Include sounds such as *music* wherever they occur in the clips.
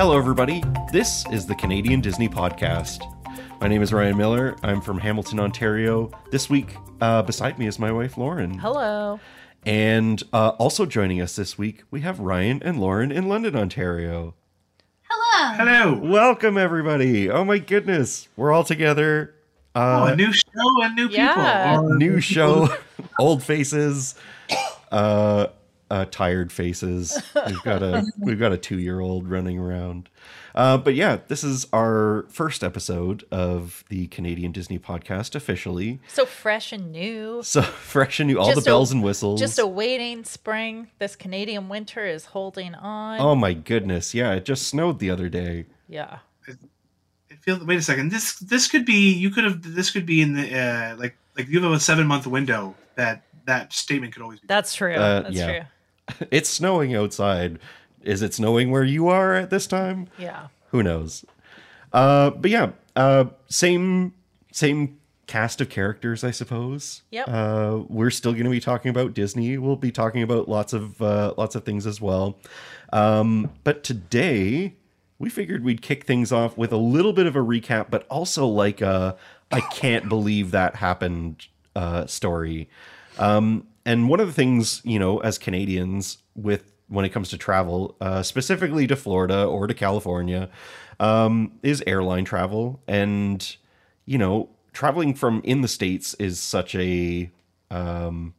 Hello, everybody. This is the Canadian Disney Podcast. My name is Ryan Miller. I'm from Hamilton, Ontario. This week, uh, beside me is my wife, Lauren. Hello. And uh, also joining us this week, we have Ryan and Lauren in London, Ontario. Hello. Hello. Welcome, everybody. Oh, my goodness. We're all together. Oh, Uh, a new show and new Yeah. people. Or new show, old faces, uh, uh, tired faces. We've got a *laughs* we've got a two year old running around. Uh, but yeah, this is our first episode of the Canadian Disney podcast officially. So fresh and new. So *laughs* fresh and new, all Just the a- bells and whistles. Just awaiting spring. This Canadian winter is holding on. oh my goodness, yeah, it just snowed the other day. Yeah. It feels. Wait a second. This this could be. You could have. This could be in the uh, like like you have a seven month window that that statement could always be. That's true. Uh, That's yeah. true. *laughs* It's snowing outside. Is it snowing where you are at this time? Yeah. who knows uh but yeah uh same same cast of characters i suppose Yep. uh we're still going to be talking about disney we'll be talking about lots of uh lots of things as well um but today we figured we'd kick things off with a little bit of a recap but also like a i can't believe that happened uh story um, and one of the things, you know, as Canadians, with when it comes to travel, uh, specifically to Florida or to California, um, is airline travel. And, you know, traveling from in the States is such a um,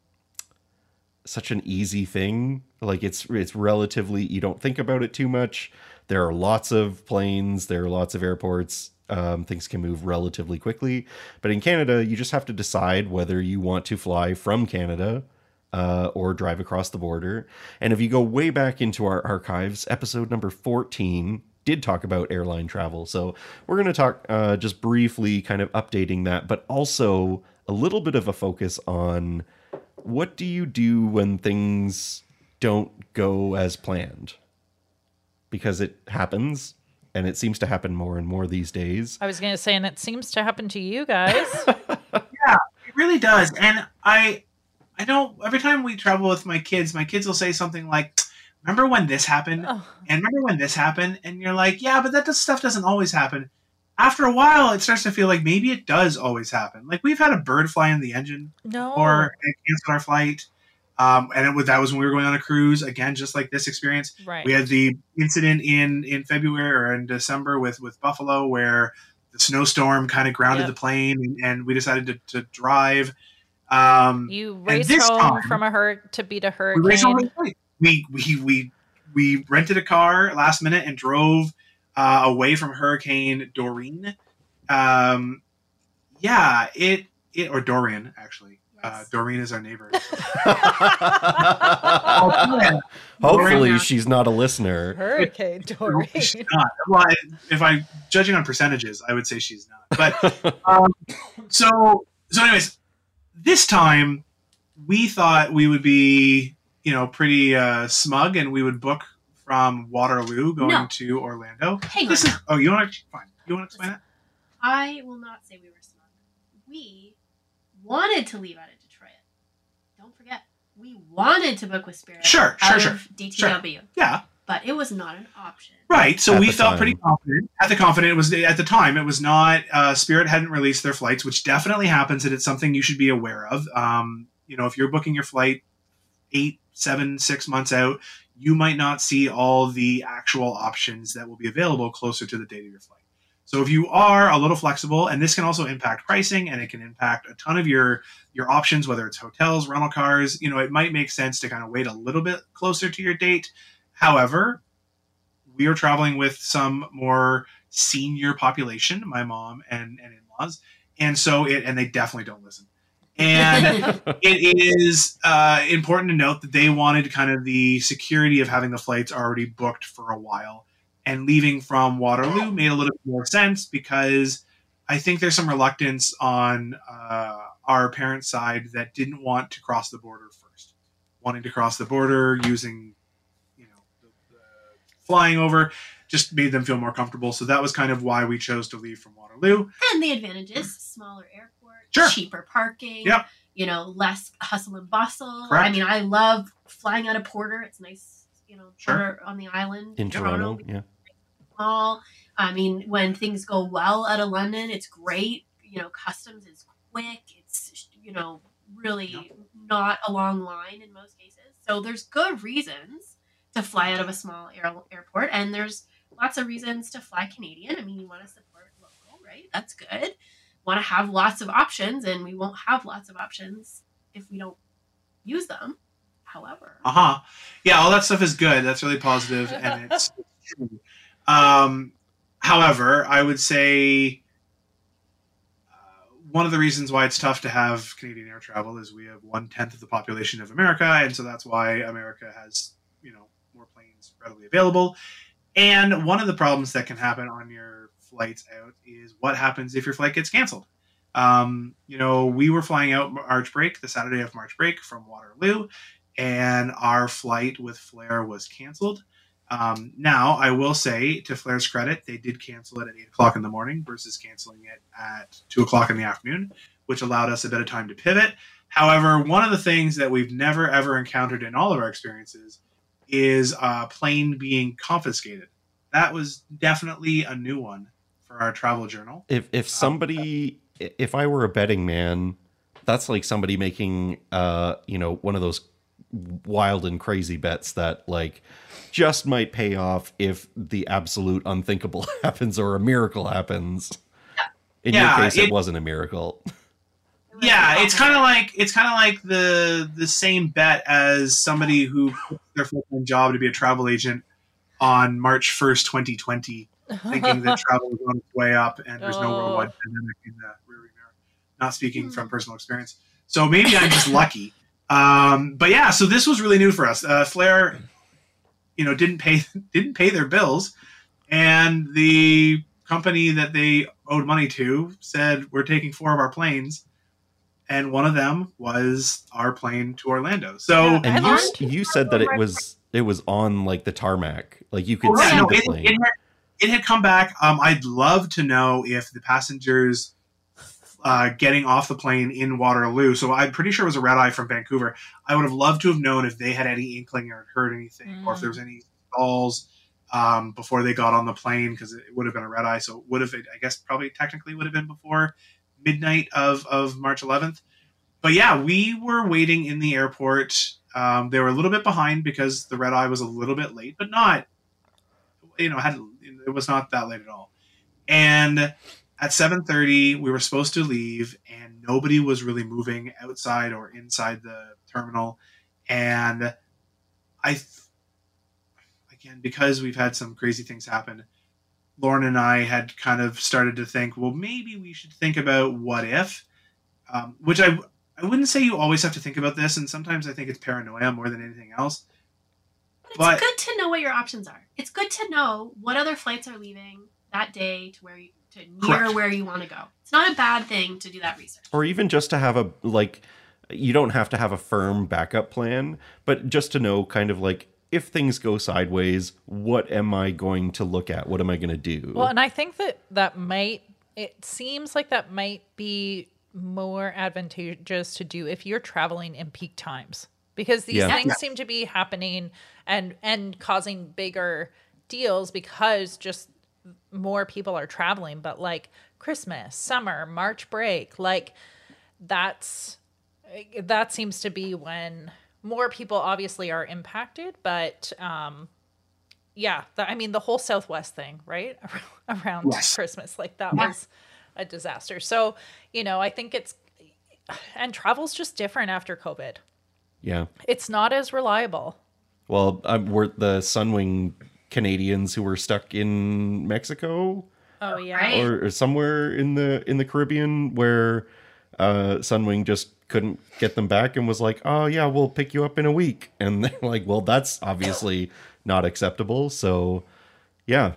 such an easy thing. Like it's it's relatively you don't think about it too much. There are lots of planes, there are lots of airports. Um, things can move relatively quickly. But in Canada, you just have to decide whether you want to fly from Canada uh, or drive across the border. And if you go way back into our archives, episode number 14 did talk about airline travel. So we're going to talk uh, just briefly, kind of updating that, but also a little bit of a focus on what do you do when things don't go as planned? Because it happens, and it seems to happen more and more these days. I was going to say, and it seems to happen to you guys. *laughs* Yeah, it really does. And I I know every time we travel with my kids, my kids will say something like, "Remember when this happened?" oh, And remember when this happened? And you're like, "Yeah, but that does, stuff doesn't always happen." After a while, it starts to feel like maybe it does always happen. Like we've had a bird fly in the engine no. or it canceled our flight. Um, and it was that was when we were going on a cruise again, just like this experience. right. We had the incident in in February or in December with with Buffalo where the snowstorm kind of grounded Yep. the plane and, and we decided to, to drive. Um, you and raced home time- from a hur- to beat a we, hurricane. raced on the flight. we we we we rented a car last minute and drove uh, away from Hurricane Doreen. Um, yeah, it it or Dorian actually. Uh, Doreen is our neighbor. *laughs* *laughs* Hopefully, she's not a listener. Hurricane *laughs* Doreen. She's not. Well, I- if I judging on percentages, I would say she's not. But um, so so, anyways, this time we thought we would be, you know, pretty uh, smug, and we would book from Waterloo going No. to Orlando. Hang on. This is. Oh, you want to? Fine. You want to explain that? I will not say we were smug. We wanted to leave out of Detroit. Don't forget, we wanted to book with Spirit. Sure, out sure, of DTW, Yeah. But it was not an option. Right. So At we felt time. pretty confident. At the confident, it was at the time. It was not. Uh, Spirit hadn't released their flights, which definitely happens, and it's something you should be aware of. Um, you know, if you're booking your flight eight, seven, six months out, you might not see all the actual options that will be available closer to the date of your flight. So if you are a little flexible, and this can also impact pricing, and it can impact a ton of your your options, whether it's hotels, rental cars. You know, it might make sense to kind of wait a little bit closer to your date. However, we are traveling with some more senior population, my mom and, and in-laws, and so it and they definitely don't listen. And *laughs* it is uh, important to note that they wanted kind of the security of having the flights already booked for a while, and leaving from Waterloo made a little bit more sense because I think there's some reluctance on uh, our parents' side that didn't want to cross the border first, wanting to cross the border using, you know, the, the flying over just made them feel more comfortable. So that was kind of why we chose to leave from Waterloo. and the advantages: smaller airport, Sure. cheaper parking. Yep. You know, less hustle and bustle. Correct. I mean, I love flying out of Porter. It's nice, you know, Sure. On the island In Toronto, yeah. small. I mean, when things go well out of London, it's great. You know, customs is quick. It's you know really Yep. not a long line in most cases. So there's good reasons to fly out of a small air, airport, and there's lots of reasons to fly Canadian. I mean, you want to support local, right? That's good. Want to have lots of options, and we won't have lots of options if we don't use them. However, Uh huh. Yeah, all that stuff is good. That's really positive, and *laughs* it's, true. Um, however, I would say uh, one of the reasons why it's tough to have Canadian air travel is we have one tenth of the population of America, and so that's why America has you know more planes readily available. And one of the problems that can happen on your flights out is what happens if your flight gets canceled. Um, you know, we were flying out March break, the Saturday of March break from Waterloo, and our flight with Flair was canceled. Um, now, I will say, to Flair's credit, they did cancel it at 8 o'clock in the morning versus canceling it at 2 o'clock in the afternoon, which allowed us a bit of time to pivot. However, one of the things that we've never ever encountered in all of our experiences is a plane being confiscated. That was definitely a new one for our travel journal. If if somebody if I were a betting man, that's like somebody making uh, you know, one of those wild and crazy bets that like just might pay off if the absolute unthinkable *laughs* happens or a miracle happens. In Yeah, your case, it, it- wasn't a miracle. *laughs* yeah it's kind of like it's kind of like the the same bet as somebody who quit their full-time job to be a travel agent on march 1st 2020 thinking that *laughs* travel was on its way up and there's no Oh. worldwide pandemic in the rearview mirror. Not speaking from personal experience. So maybe i'm just lucky. Um, but yeah so this was really new for us. Uh, flair you know didn't pay *laughs* didn't pay their bills and the company that they owed money to said we're taking four of our planes and one of them was our plane to Orlando. So Yeah. And you you said that it was it was on like the tarmac. Like you could Oh, yeah, see no, the it, plane. it, had, it had come back. Um, I'd love to know if the passengers uh, getting off the plane in Waterloo. So I'm pretty sure it was a red eye from Vancouver. I would have loved to have known if they had any inkling or heard anything, or if there was any calls um, before they got on the plane because it would have been a red eye. So it would have, I guess, probably technically would have been before midnight of of March 11th. But yeah, we were waiting in the airport. Um, they were a little bit behind because the red eye was a little bit late, but not you know had it was not that late at all and at 7.30 we were supposed to leave and nobody was really moving outside or inside the terminal and i again because we've had some crazy things happen lauren and i had kind of started to think well maybe we should think about what if um, which i i wouldn't say you always have to think about this and sometimes i think it's paranoia more than anything else But It's But- good to know what your options are. It's good to know what other flights are leaving that day to where you to near Correct. where you want to go. It's not a bad thing to do that research. or even just to have a like you don't have to have a firm backup plan but just to know kind of like if things go sideways what am i going to look at what am i going to do Well, and I think that that might, it seems like that might be more advantageous to do if you're traveling in peak times because these Yeah. things Yeah. seem to be happening and and causing bigger deals because just more people are traveling but like christmas summer march break like that's that seems to be when more people obviously are impacted but um yeah the, i mean the whole southwest thing right? *laughs* Around Yes. christmas like that Yeah. was a disaster. So you know i think it's and travel's just different after covid. Yeah. It's not as reliable. Well um, we're the sunwing canadians who were stuck in mexico oh yeah. Or, or somewhere in the in the caribbean where uh sunwing just couldn't get them back and was like oh yeah we'll pick you up in a week *laughs* and they're like well that's obviously not acceptable so yeah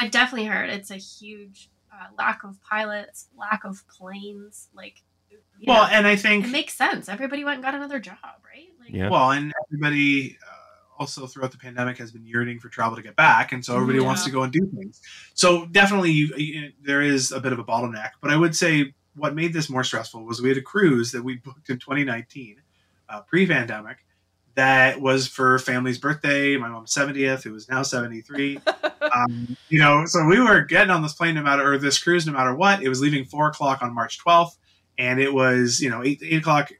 I've definitely heard it's a huge uh, lack of pilots, lack of planes. Like, well know, and i think it makes sense. Everybody went and got another job, right? Like, Yeah. Well, and everybody uh, also throughout the pandemic has been yearning for travel to get back, and so everybody Yeah. wants to go and do things. So definitely, you, you, there is a bit of a bottleneck. But I would say what made this more stressful was we had a cruise that we *laughs* booked in 2019, uh, pre-pandemic, that was for family's birthday. My mom's 70th, who is now 73, *laughs* um, you know, so we were getting on this plane no matter, or this cruise no matter what. It was leaving four o'clock on March 12th, and it was, you know, eight, eight o'clock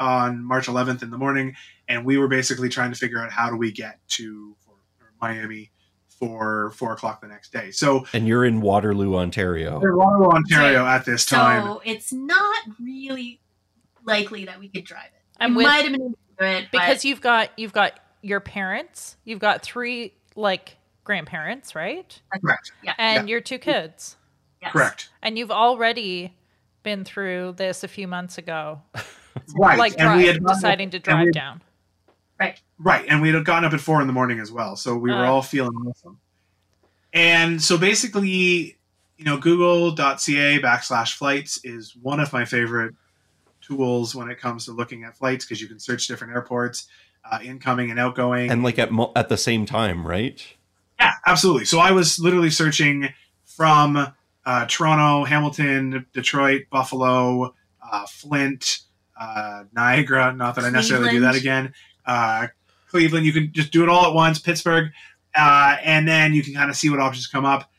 on March 11th in the morning. And we were basically trying to figure out how do we get to for, Miami for four o'clock the next day. So, And you're in Waterloo, Ontario. in Waterloo, Ontario at this time. So it's not really likely that we could drive it. And we might have been able to do it because you've got you've got your parents, you've got three like grandparents, right? Correct. yeah, And your two kids. yes. Correct. And you've already been through this a few months ago. Right. Like and we had deciding to and drive we- down. Right, Right. and we had gotten up at four in the morning as well, so we were Uh. all feeling awesome. And so basically, you know, Google.ca backslash flights is one of my favorite tools when it comes to looking at flights because you can search different airports, uh, incoming and outgoing. And like at mo- at the same time, right? yeah, absolutely. So I was literally searching from uh, Toronto, Hamilton, Detroit, Buffalo, uh, Flint, uh, Niagara. Not that I necessarily do that again. Uh, Cleveland. You can just do it all at once. Pittsburgh, uh, and then you can kind of see what options come up.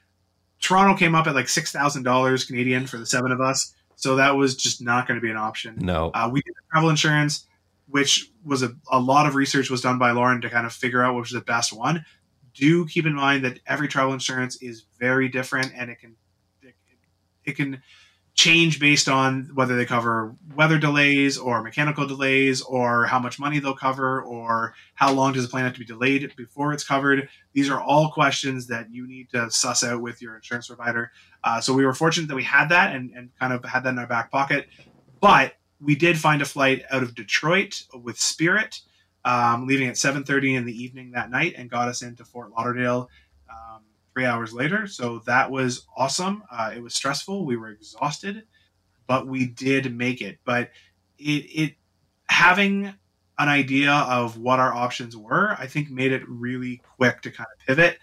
Toronto came up at like six thousand dollars Canadian for the seven of us, so that was just not going to be an option. No. Uh, we did travel insurance, which was a, a lot of research was done by Lauren to kind of figure out which was the best one. Do keep in mind that every travel insurance is very different, and it can it, it can change based on whether they cover weather delays or mechanical delays or how much money they'll cover or how long does the plane have to be delayed before it's covered. These are all questions that you need to suss out with your insurance provider. Uh, so we were fortunate that we had that and, and kind of had that in our back pocket. But we did find a flight out of detroit with spirit um, leaving at 7.30 in the evening that night and got us into fort lauderdale. Um, three hours later. So that was awesome. Uh, it was stressful. We were exhausted but we did make it. But it, it having an idea of what our options were i think made it really quick to kind of pivot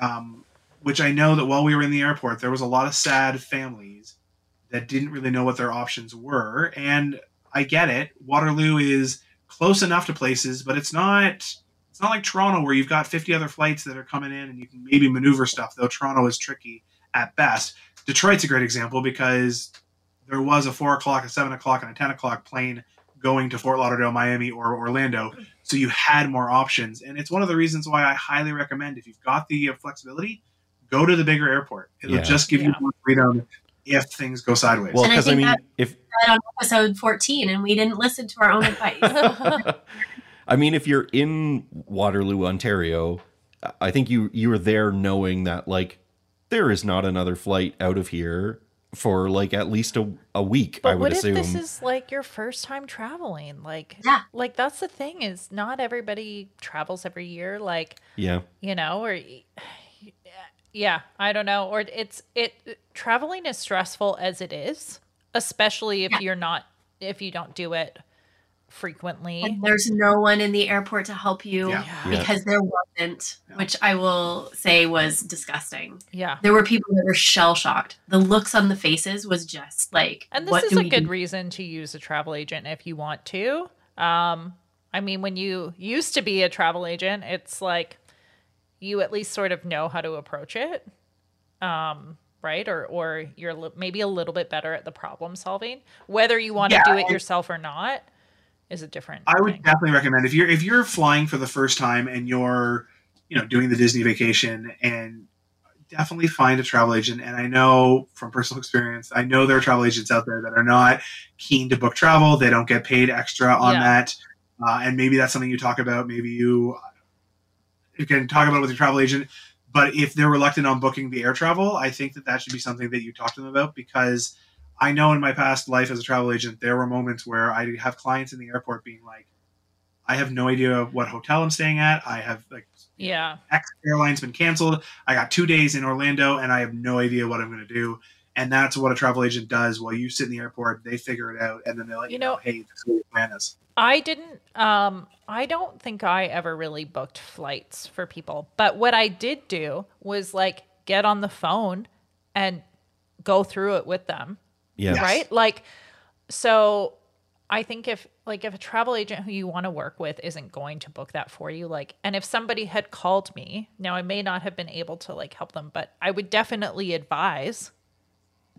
um, which i know that while we were in the airport there was a lot of sad families that didn't really know what their options were. And i get it. Waterloo is close enough to places but it's not it's not like toronto where you've got 50 other flights that are coming in and you can maybe maneuver stuff though toronto is tricky at best. Detroit's a great example because there was a 4 o'clock a 7 o'clock and a 10 o'clock plane going to fort lauderdale miami or orlando. So you had more options. And it's one of the reasons why i highly recommend if you've got the uh, flexibility go to the bigger airport. It'll Yeah. just give you more freedom if things go sideways. Well, And I because I, mean, that- if Said on episode 14 and we didn't listen to our own advice. *laughs* *laughs* I mean, if you're in Waterloo, Ontario, I think you you were there knowing that like there is not another flight out of here for like at least a, a week. But I would what assume. if this is like your first time traveling? Like, Yeah. like that's the thing is not everybody travels every year. Like, yeah, you know, or yeah, I don't know, or it's it traveling is stressful as it is, especially if Yeah. you're not if you don't do it frequently. and there's no one in the airport to help you Yeah. Yeah. because there wasn't, which I will say was disgusting. Yeah. There were people that were shell shocked. The looks on the faces was just like, And this what is do a good do? reason to use a travel agent if you want to. Um, I mean, when you used to be a travel agent, it's like you at least sort of know how to approach it, um, right? Or or you're maybe a little bit better at the problem solving. Whether you want to do it yourself or not is a different. I would thing. definitely recommend if you're if you're flying for the first time and you're you know doing the Disney vacation and definitely find a travel agent and I know from personal experience I know there are travel agents out there that are not keen to book travel they don't get paid extra on Yeah. that uh, and maybe that's something you talk about maybe you you can talk about it with your travel agent but if they're reluctant on booking the air travel I think that that should be something that you talk to them about because I know in my past life as a travel agent, there were moments where I have clients in the airport being like, I have no idea what hotel I'm staying at. I have like Yeah. X airline's been canceled. I got two days in Orlando and I have no idea what I'm going to do. And that's what a travel agent does while you sit in the airport. They figure it out and then they let you, You know, know- hey, this is what your plan is. I didn't um I don't think I ever really booked flights for people. But what I did do was like get on the phone and go through it with them. Yeah, Yes. Right? Like so I think if like if a travel agent who you want to work with isn't going to book that for you, like and if somebody had called me, now I may not have been able to like help them, but I would definitely advise.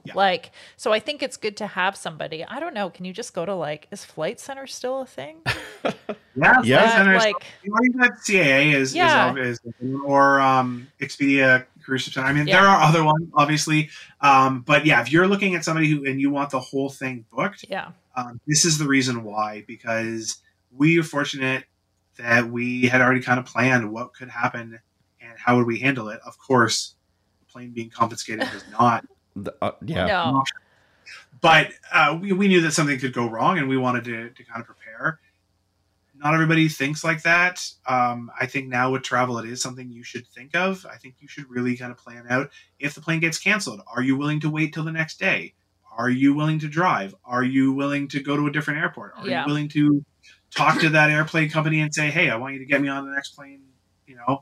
Yeah. Like so I think it's good to have somebody. I don't know, can you just go to like is Flight Centre still a thing? Yeah, *laughs* Yeah. Flight Centre is- like or CAA is, Yeah. is, is or um, Expedia Cruise Ship I mean, Yeah. there are other ones, obviously, um, but yeah, if you're looking at somebody who and you want the whole thing booked, yeah. um, this is the reason why. Because we are fortunate that we had already kind of planned what could happen and how would we handle it. Of course, the plane being confiscated is *laughs* not The- uh, yeah. No. but uh, we, we knew that something could go wrong and we wanted to, to kind of prepare not everybody thinks like that. Um, i think now with travel it is something you should think of. I think you should really kind of plan out if the plane gets canceled are you willing to wait till the next day? Are you willing to drive? Are you willing to go to a different airport? Are Yeah. you willing to talk to that airplane company and say hey i want you to get me on the next plane you know?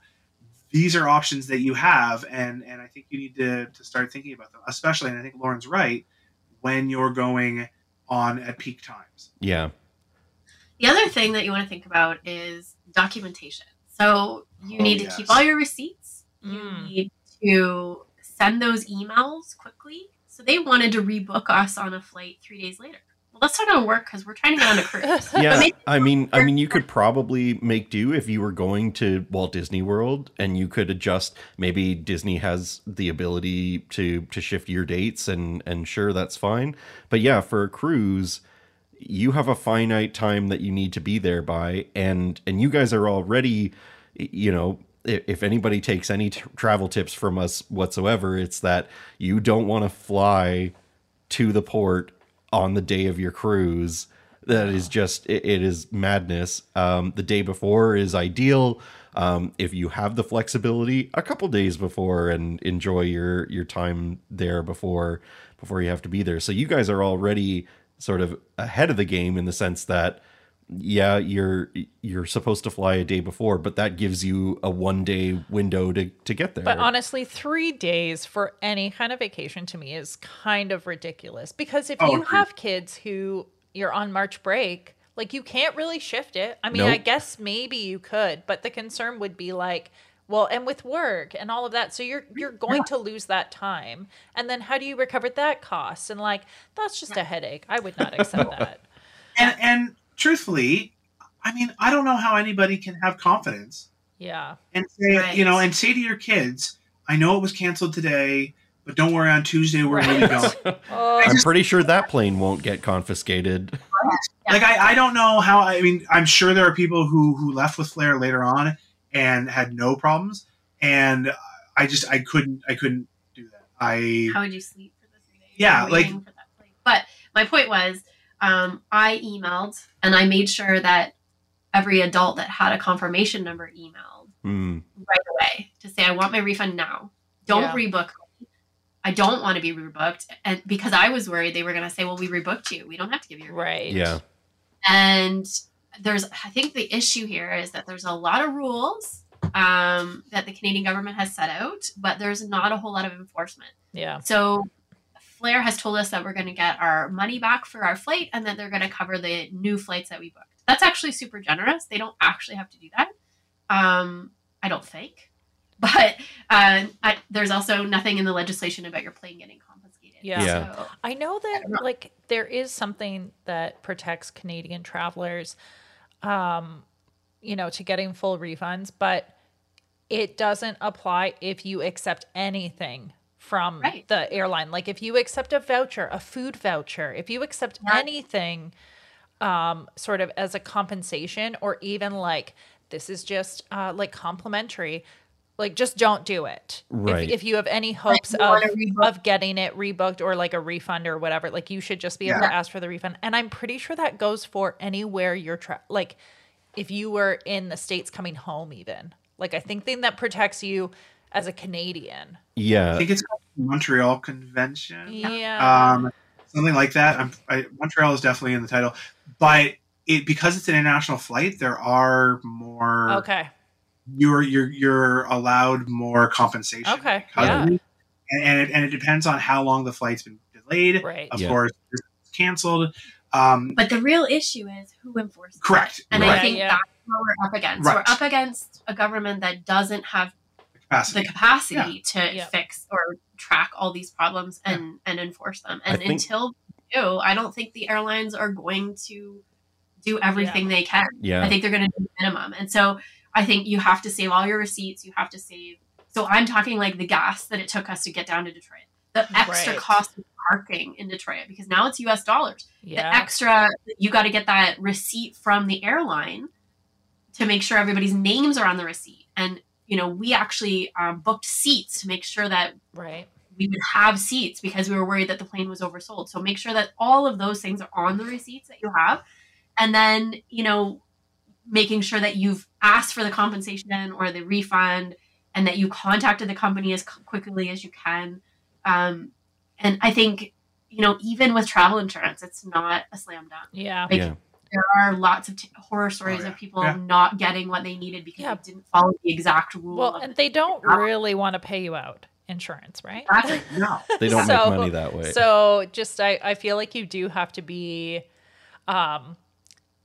These are options that you have and and i think you need to, to start thinking about them especially and i think lauren's right when you're going on at peak times. Yeah. The other thing that you want to think about is documentation. So you Oh, need to yes. keep all your receipts. You Mm. need to send those emails quickly. So they wanted to rebook us on a flight three days later. Well, that's not going to work because we're trying to get on a *laughs* cruise. Yeah, I mean, I mean, you could *laughs* probably make do if you were going to Walt Disney World, and you could adjust. Maybe Disney has the ability to to shift your dates, and and sure, that's fine. But yeah, for a cruise, you have a finite time that you need to be there by, and and you guys are already, you know. If anybody takes any t- travel tips from us whatsoever, it's that you don't want to fly to the port on the day of your cruise. That is just it, it is madness. Um the day before is ideal. Um if you have the flexibility a couple days before and enjoy your your time there before before you have to be there. So you guys are already sort of ahead of the game in the sense that yeah you're you're supposed to fly a day before but that gives you a one day window to to get there But honestly, three days for any kind of vacation to me is kind of ridiculous because if Oh, you agreed. have kids who you're on March break, like you can't really shift it. I mean, I guess maybe you could, but the concern would be like, well, and with work and all of that, so you're you're going to lose that time, and then how do you recover that cost? And like that's just a headache. I would not accept that. and and truthfully i mean i don't know how anybody can have confidence Yeah, and say Right. you know and say to your kids i know it was canceled today but don't worry on tuesday we're really Right. going *laughs* oh, i'm pretty sure that plane won't get confiscated Yeah. like I, I don't know how i mean i'm sure there are people who who left with flair later on and had no problems and i just i couldn't i couldn't do that i How would you sleep for the three days? Yeah, like- for that. But my point was, um, I emailed and I made sure that every adult that had a confirmation number emailed Hmm. right away to say, I want my refund now. Don't Yeah. rebook me. I don't want to be rebooked. And because I was worried they were going to say, well, we rebooked you. We don't have to give you a right. yeah And there's, I think the issue here is that there's a lot of rules um, that the Canadian government has set out, but there's not a whole lot of enforcement. Yeah. So Flair has told us that we're going to get our money back for our flight and that they're going to cover the new flights that we booked. That's actually super generous. They don't actually have to do that. Um, I don't think. *laughs* But uh, I, there's also nothing in the legislation about your plane getting confiscated. Yeah. Yeah. So, I know that don't know. like there is something that protects Canadian travelers um you know to getting full refunds but it doesn't apply if you accept anything from Right. the airline like if you accept a voucher a food voucher if you accept Yeah. anything um sort of as a compensation or even like this is just uh like complimentary like just don't do it. Right. if, if you have any hopes you of of getting it rebooked or like a refund or whatever like you should just be able Yeah. to ask for the refund. And i'm pretty sure that goes for anywhere you're tra- like if you were in the states coming home even. Like i think thing that protects you as a canadian. Yeah. I think it's called the montreal convention. Yeah. Um, something like that. I'm, I, Montreal is definitely in the title, but it because it's an international flight, there are more. okay You're you're you're allowed more compensation. Okay, because yeah. And and it, and it depends on how long the flight's been delayed. right Of Yeah. course, it's canceled. Um, But the real issue is who enforces. it. Correct. And I think Yeah. that's what we're up against. Right. We're up against a government that doesn't have capacity. the capacity to Yeah. fix or track all these problems and and enforce them. And think- until they do, I don't think the airlines are going to do everything they can. Yeah. I think they're going to do the minimum. And so I think you have to save all your receipts. You have to save. So I'm talking like the gas that it took us to get down to Detroit, the extra Right. cost of parking in Detroit because now it's U.S. dollars. The extra, you got to get that receipt from the airline to make sure everybody's names are on the receipt. And you know, we actually um, booked seats to make sure that Right. we would have seats because we were worried that the plane was oversold. So make sure that all of those things are on the receipts that you have. And then, you know, making sure that you've asked for the compensation or the refund and that you contacted the company as quickly as you can. Um, and I think, you know, even with travel insurance, it's not a slam dunk. Yeah. Like, yeah. There are lots of t- horror stories Oh, yeah. of people Yeah. not getting what they needed because Yeah. they didn't follow the exact rule. Well, and they don't Yeah. really want to pay you out insurance, right? Exactly. *laughs* no. They don't So- make money that way. So just I, I feel like you do have to be um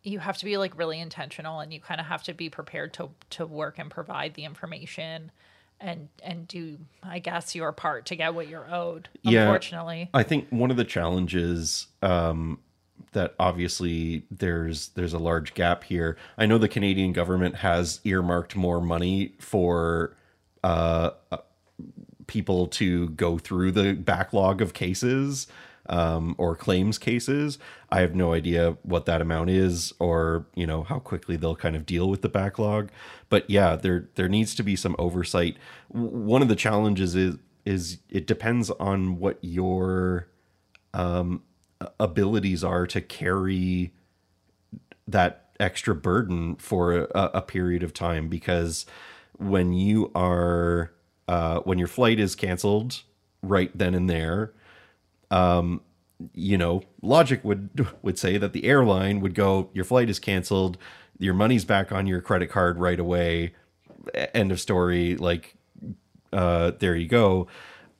you have to be like really intentional and you kind of have to be prepared to to work and provide the information and and do I guess your part to get what you're owed. Yeah. Unfortunately. I think one of the challenges um, that obviously there's there's a large gap here. I know the Canadian government has earmarked more money for uh, uh, people to go through the backlog of cases um, or claims cases. I have no idea what that amount is, or you know how quickly they'll kind of deal with the backlog. But yeah, there there needs to be some oversight. One of the challenges is is it depends on what your um, abilities are to carry that extra burden for a, a period of time because when you are uh, when your flight is canceled right then and there um, you know logic would would say that the airline would go your flight is canceled. Your money's back on your credit card right away. End of story. Like uh, there you go.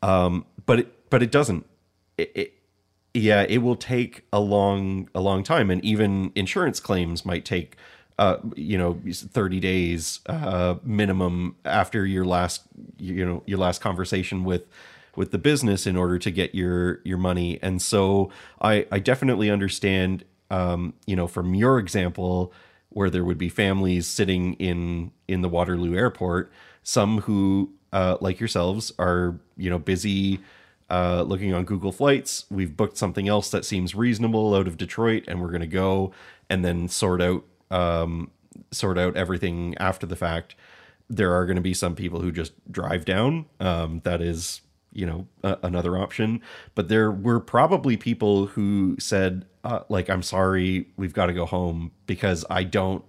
Um, but it but it doesn't. It, it yeah it will take a long a long time and even insurance claims might take uh you know 30 days uh minimum after your last you know your last conversation with with the business in order to get your your money and so i i definitely understand um you know from your example where there would be families sitting in in the waterloo airport some who uh like yourselves are you know busy uh, looking on Google Flights. We've booked something else that seems reasonable out of Detroit, and we're going to go and then sort out um, sort out everything after the fact. There are going to be some people who just drive down. Um, that is, you know, a- another option. But there were probably people who said, uh, like, "I'm sorry, we've got to go home because I don't,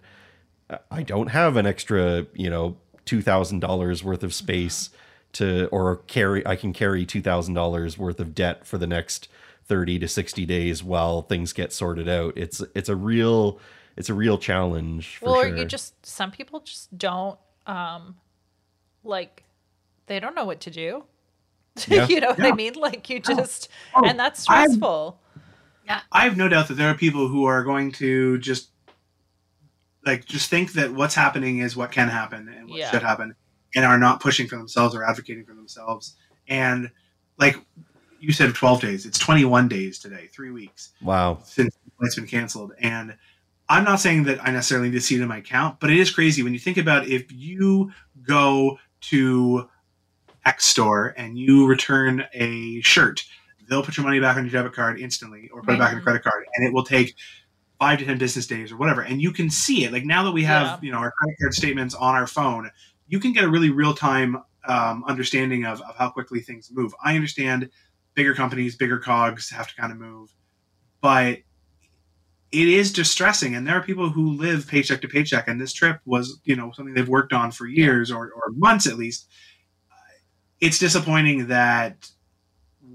I don't have an extra, you know, two thousand dollars worth of space." to or carry I can carry two thousand dollars worth of debt for the next thirty to sixty days while things get sorted out. It's it's a real it's a real challenge. For well, sure. or you just some people just don't um like they don't know what to do. *laughs* Yeah. you know what Yeah. I mean? Like you oh. just Oh, and that's I'm- stressful. I have no doubt that there are people who are going to just like just think that what's happening is what can happen and what Yeah. should happen and are not pushing for themselves or advocating for themselves. And like you said 12 days, it's 21 days today, 3 weeks wow. since the flight's been canceled. And I'm not saying that I necessarily need to see it in my account, but it is crazy when you think about if you go to X store and you return a shirt, they'll put your money back on your debit card instantly or put it back on your credit card, and it will take five to ten business days or whatever. And you can see it. Like now that we have Yeah. you know our credit card statements on our phone, you can get a really real time um, understanding of, of how quickly things move. I understand bigger companies, bigger cogs have to kind of move, but it is distressing and there are people who live paycheck to paycheck and this trip was you know something they've worked on for years or, or months at least it's disappointing that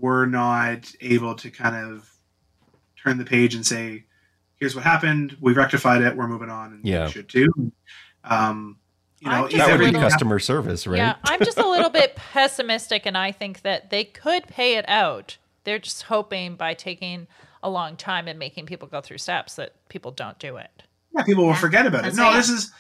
we're not able to kind of turn the page and say here's what happened we've rectified it we're moving on and Yeah. you should too um, you know just That would be everything customer service, right? Yeah, I'm just a little bit pessimistic, and I think that they could pay it out. They're just hoping by taking a long time and making people go through steps that people don't do it. Yeah, people will forget about it. No, this is,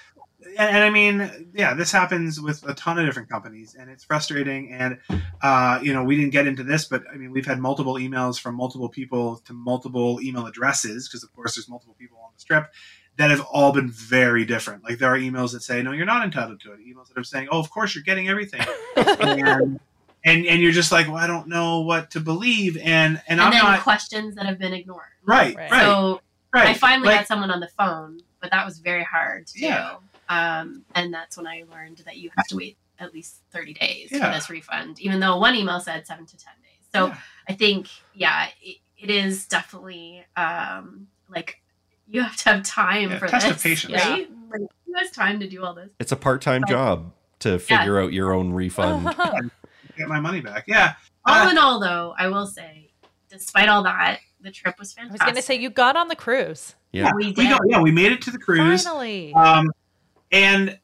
and, and I mean, yeah, this happens with a ton of different companies, and it's frustrating. And uh, you know, we didn't get into this, but I mean, we've had multiple emails from multiple people to multiple email addresses because, of course, there's multiple people on the strip that have all been very different. Like there are emails that say, "No, you're not entitled to it." Emails that are saying, "Oh, of course, you're getting everything," *laughs* and, and and you're just like, "Well, I don't know what to believe," and and, and I'm then not questions that have been ignored. right, Right. right, So right. I finally Like- had someone on the phone, but that was very hard to Yeah. do. Um, and that's when I learned that you have to wait at least 30 days Yeah. for this refund, even though one email said seven to 10 days. So Yeah. I think, yeah, it, it is definitely um, like you have to have time Yeah, for test this, of patience. right? Like, who has time to do all this? It's a part-time Oh. job to figure out your own refund. *laughs* get my money back. Yeah. All Uh, in all, though, I will say, despite all that, the trip was fantastic. I was going to say you got on the cruise. Yeah. we we did. got, yeah, we made it to the cruise. Finally. Um, and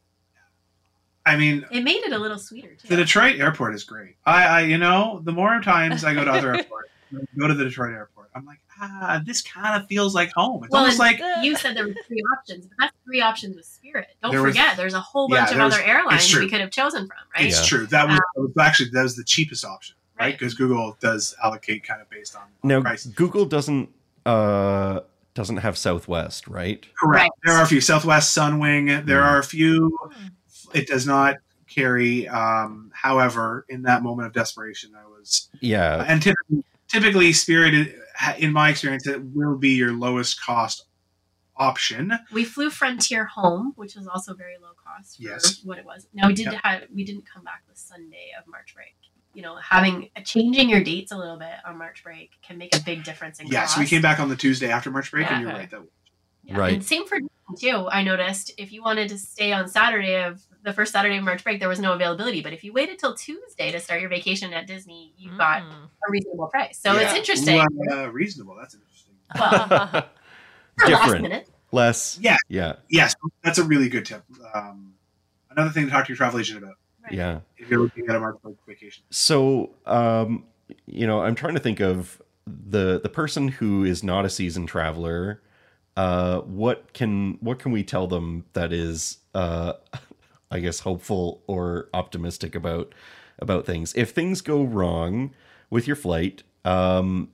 I mean, It made it a little sweeter too. the Detroit airport is great. I, I, you know, the more times I go to other *laughs* airports, go to the Detroit airport, I'm like, ah, this kind of feels like home. It's Well, almost like, you said there were three options, but that's three options with Spirit. Don't There was- forget, there's a whole Yeah, bunch of there was- other airlines true. we could have chosen from, right? it's Yeah. true. That was, that was actually that was the cheapest option, right? Right. Because Google does allocate kind of based on Now price. Google doesn't uh doesn't have Southwest, right? Correct. Right. There are a few Southwest Sunwing. There Mm. are a few. Hmm. It does not carry. Um, however, in that moment of desperation, I was Yeah. and typically, typically Spirit, in my experience, it will be your lowest cost option. We flew Frontier home, which was also very low cost for Yes. what it was. Now we did Yep. have we didn't come back the Sunday of March break. You know, having changing your dates a little bit on March break can make a big difference in Yes, cost. we came back on the Tuesday after March break, and you're right. That Yeah, Right. And same for Disney, too. I noticed if you wanted to stay on Saturday of the first Saturday of March break, there was no availability. But if you waited till Tuesday to start your vacation at Disney, you got Mm. a reasonable price. So it's interesting. Ooh, uh, reasonable. That's interesting. Well, *laughs* for last *laughs* Different. minute. Less. Yeah. Yeah. Yes, that's a really good tip. Um, another thing to talk to your travel agent about Right. Yeah. if you're looking at a March break vacation. So, um, you know, I'm trying to think of the the person who is not a seasoned traveler. Uh, what can what can we tell them that is, uh, *laughs* I guess, hopeful or optimistic about about things? If things go wrong with your flight, um,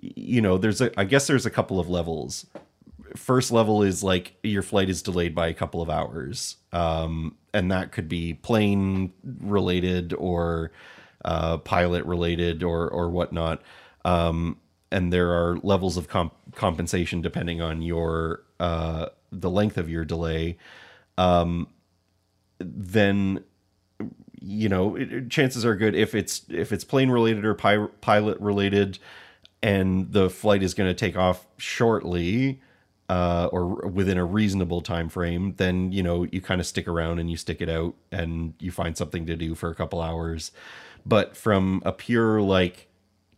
you know, there's a I guess there's a couple of levels. First level is like your flight is delayed by a couple of hours, um, and that could be plane related or uh, pilot related or or whatnot. Um, and there are levels of comp- compensation depending on your uh, the length of your delay. Um, then you know it, chances are good if it's if it's plane related or pi- pilot related and the flight is going to take off shortly uh, or within a reasonable time frame then you know you kind of stick around and you stick it out and you find something to do for a couple hours. But from a pure like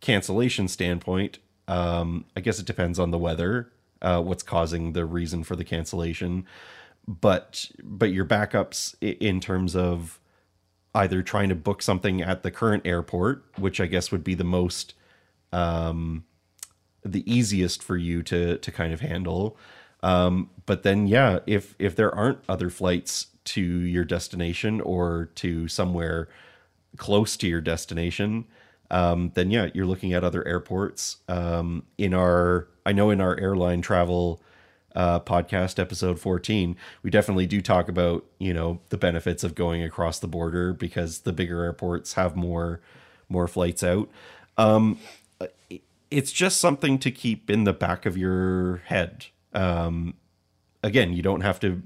cancellation standpoint um, i guess it depends on the weather uh, what's causing the reason for the cancellation. But but your backups in terms of either trying to book something at the current airport, which I guess would be the most um the easiest for you to to kind of handle. Um but then yeah, if if there aren't other flights to your destination or to somewhere close to your destination, um, then yeah, you're looking at other airports. Um, in our, I know in our airline travel uh, podcast, episode 14, we definitely do talk about you know the benefits of going across the border because the bigger airports have more more flights out. Um, it's just something to keep in the back of your head. Um, again, you don't have to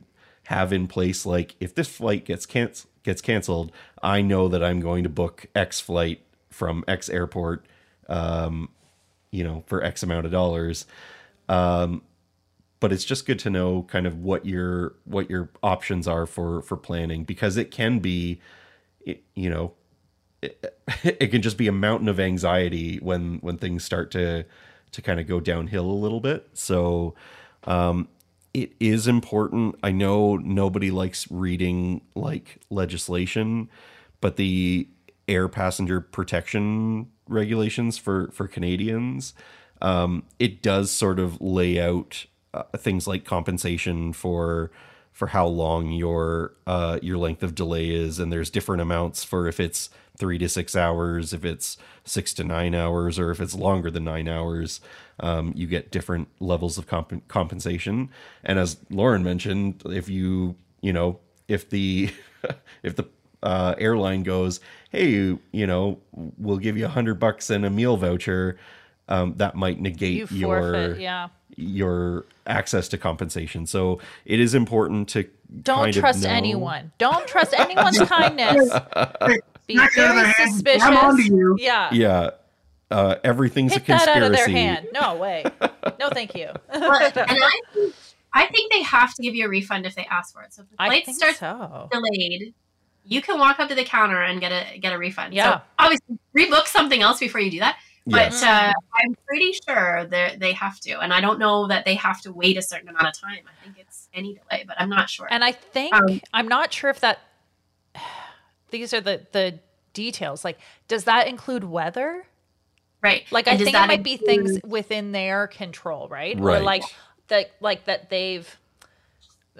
have in place like if this flight gets canc- gets canceled, I know that I'm going to book X flight from X airport, um, you know, for X amount of dollars. Um, but it's just good to know kind of what your what your options are for for planning because it can be, you know, it, *laughs* it can just be a mountain of anxiety when when things start to to kind of go downhill a little bit. So um, it is important. I know nobody likes reading like legislation, but the air passenger protection regulations for for Canadians um, it does sort of lay out uh, things like compensation for for how long your uh, your length of delay is, and there's different amounts for if it's three to six hours, if it's six to nine hours, or if it's longer than nine hours. Um, you get different levels of comp- compensation, and as Lauren mentioned, if you you know if the *laughs* if the uh, airline goes, hey, you know, we'll give you a hundred bucks and a meal voucher, um, that might negate You your yeah. your access to compensation. So it is important to Don't kind of trust know- anyone. Don't trust anyone's *laughs* kindness. Be Smack it out of very their hand, suspicious. grab onto you. Yeah. Yeah, uh, everything's Hit a that conspiracy. out of their hand. No way. No, thank you. *laughs* Well, and I think, I think they have to give you a refund if they ask for it. So if the flight starts so. delayed, you can walk up to the counter and get a get a refund. Yeah. So obviously rebook something else before you do that. But Yes. uh, I'm pretty sure they they have to, and I don't know that they have to wait a certain amount of time. I think it's any delay, but I'm not sure. And I think Um, I'm not sure if that *sighs* these are the the details. Like, does that include weather? right? Like, And I think it might be things within their control, right? Or Right. like that, like that they've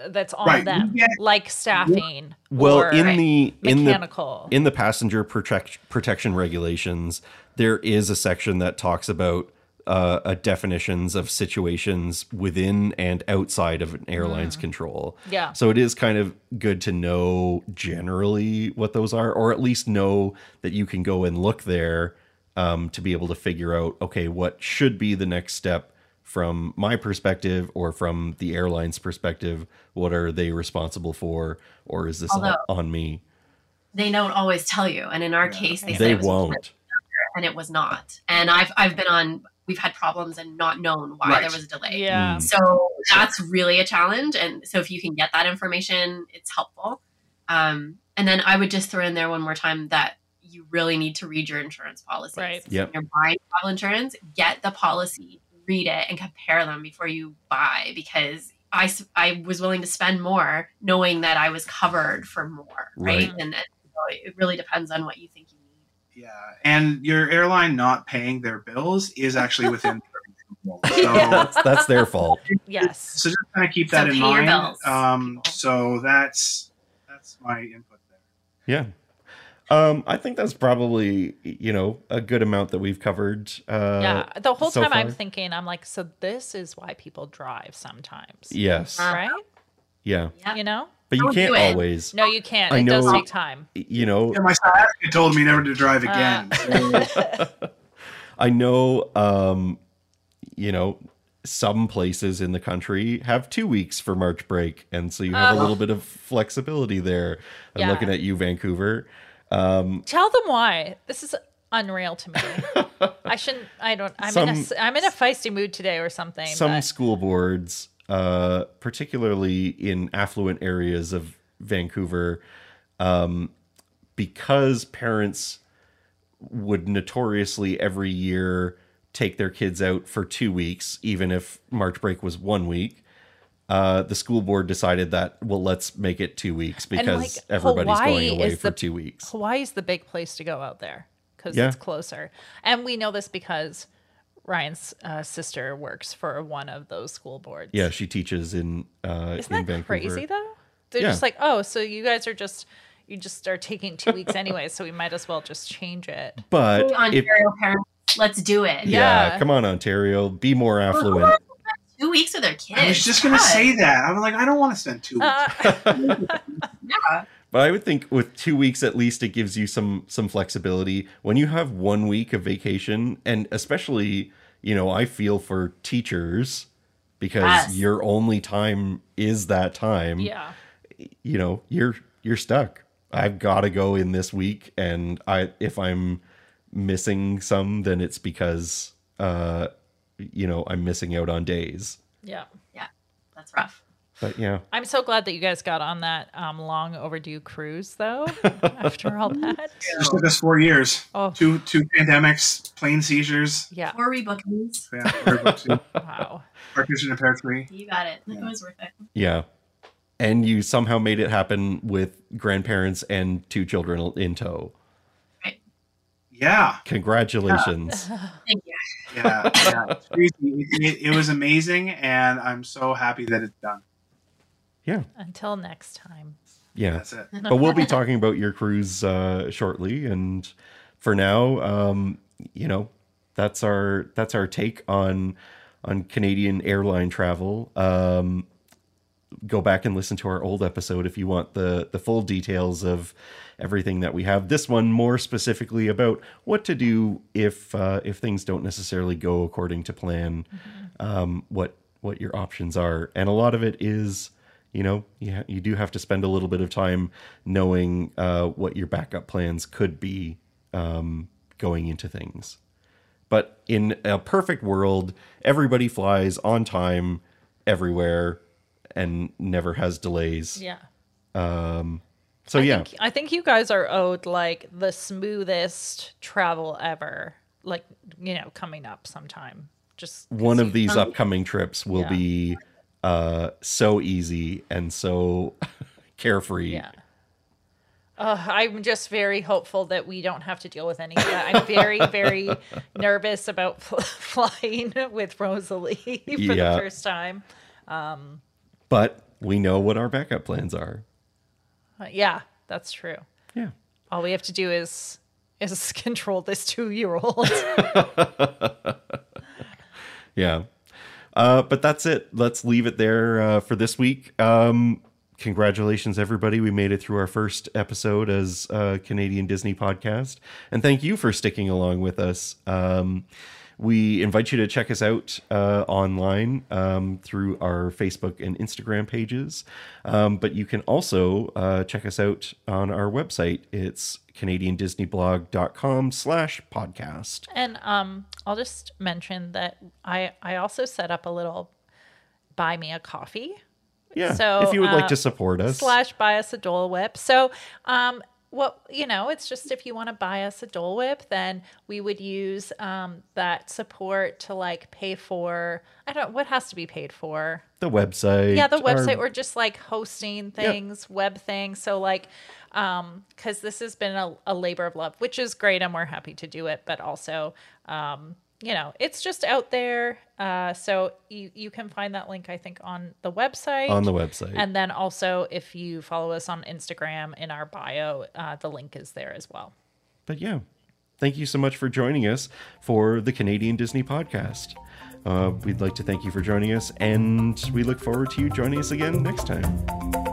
that's on Right. them, Yeah. like staffing. Well, in the in the in the passenger protect, protection regulations, there is a section that talks about uh, uh, definitions of situations within and outside of an airline's control. yeah. So it is kind of good to know generally what those are, or at least know that you can go and look there um, to be able to figure out, okay, what should be the next step from my perspective or from the airline's perspective. What are they responsible for, or is this Although- on me? they don't always tell you, and in our case, they, They it won't. and it was not. And I've I've been on. We've had problems and not known why Right. there was a delay. Yeah. Mm. So that's really a challenge. And so if you can get that information, it's helpful. Um, and then I would just throw in there one more time that you really need to read your insurance policies. Right. So Yep. When you're buying travel insurance, get the policy, read it, and compare them before you buy because I, I was willing to spend more knowing that I was covered for more. Right. Right. And, and so it really depends on what you think you need. Yeah, and your airline not paying their bills is actually within. *laughs* their control. So, *laughs* That's, that's their fault. Yes. so just kind of keep So that in mind. bills, Um, people. so that's that's my input there. Yeah. Um, I think that's probably you know a good amount that we've covered. Uh, yeah. The whole so time I'm thinking, I'm like, so this is why people drive sometimes. Yes. Uh, Right? Yeah. Yeah. You know? But you Don't can't always. No, you can't. I it does know- take time. You know, Yeah, my sciatica told me never to drive Uh, again. *laughs* I know. Um, you know, some places in the country have two weeks for March break, and so you have a Uh. little bit of flexibility there. I'm Yeah. looking at you, Vancouver. Um, Tell them why. This is unreal to me. *laughs* I shouldn't. I don't. I'm in a. Some- I'm in a feisty mood today or something. some but- school boards, uh, particularly in affluent areas of Vancouver, um, because parents would notoriously every year take their kids out for two weeks, even if March break was one week. Uh, the school board decided that well, let's make it two weeks because like, everybody's Hawaii going away for the- two weeks. Hawaii's the big place to go out there because Yeah. it's closer, and we know this because Ryan's uh, sister works for one of those school boards. Yeah, she teaches in uh, isn't in that Vancouver. crazy though? They're Yeah. just like, oh, so you guys are just you just are taking two weeks anyway, so we might as well just change it. But if, Ontario parents, let's do it. yeah, Yeah. come on, Ontario, be more affluent. Two weeks with their kids. I was just gonna say that. I was like, I don't want to spend two weeks. Uh, *laughs* Yeah. But I would think with two weeks at least, it gives you some some flexibility. When you have one week of vacation, and especially, you know, I feel for teachers because Yes. your only time is that time. yeah, You know, you're you're stuck. I've got to go in this week, and I if I'm missing some, then it's because uh, you know, I'm missing out on days. yeah. Yeah. That's rough. But yeah, I'm so glad that you guys got on that um, long overdue cruise, though. *laughs* after all *laughs* that, It took us four years. oh Two two pandemics, plane seizures. yeah, Four rebookings. Yeah, we're about *laughs* to wow. partition and pair three. You got it. It was worth it. Yeah. And you somehow made it happen with grandparents and two children in tow. Yeah, Congratulations. *laughs* Thank you. yeah, yeah. It, it, it was amazing, and I'm so happy that it's done. Yeah. Until next time. Yeah. That's it. but we'll be talking about your cruise uh, shortly. And for now, um, you know, that's our that's our take on on Canadian airline travel. Um, go back and listen to our old episode if you want the the full details of everything that we have. This one more specifically about what to do if uh, if things don't necessarily go according to plan. Um, what what your options are, and a lot of it is you know you, ha- you do have to spend a little bit of time knowing uh, what your backup plans could be um, going into things but in a perfect world everybody flies on time everywhere and never has delays Yeah. So I yeah Think, I think you guys are owed like the smoothest travel ever. Like, you know, coming up sometime. Just one of these upcoming trips will Yeah. be uh, so easy and so *laughs* carefree Yeah. Uh, I'm just very hopeful that we don't have to deal with any of that. I'm very, very *laughs* nervous about fl- *laughs* flying with Rosalie for Yeah. the first time. Um, but we know what our backup plans are yeah, that's true. yeah All we have to do is is *laughs* control this two year old. *laughs* Yeah. Uh, but that's it. Let's leave it there uh, for this week. Um, congratulations, everybody. We made it through our first episode as a Canadian Disney podcast. And thank you for sticking along with us. Um, we invite you to check us out uh, online um, through our Facebook and Instagram pages. Um, but you can also uh, check us out on our website. It's canadiandisneyblog.com slash podcast. And um, I'll just mention that I I also set up a little buy me a coffee Yeah. So, if you would like uh, to support us. slash buy us a Dole Whip. So um, what you know, it's just if you want to buy us a Dole Whip, then we would use um, that support to like pay for I don't what has to be paid for. the website. yeah the website or just like hosting things web things so like um because this has been a, a labor of love which is great and we're happy to do it but also um you know it's just out there uh so you you can find that link i think on the website on the website. and then also if you follow us on instagram in our bio uh, the link is there as well but yeah, thank you so much for joining us for the Canadian Disney podcast. Uh, we'd like to thank you for joining us, and we look forward to you joining us again next time.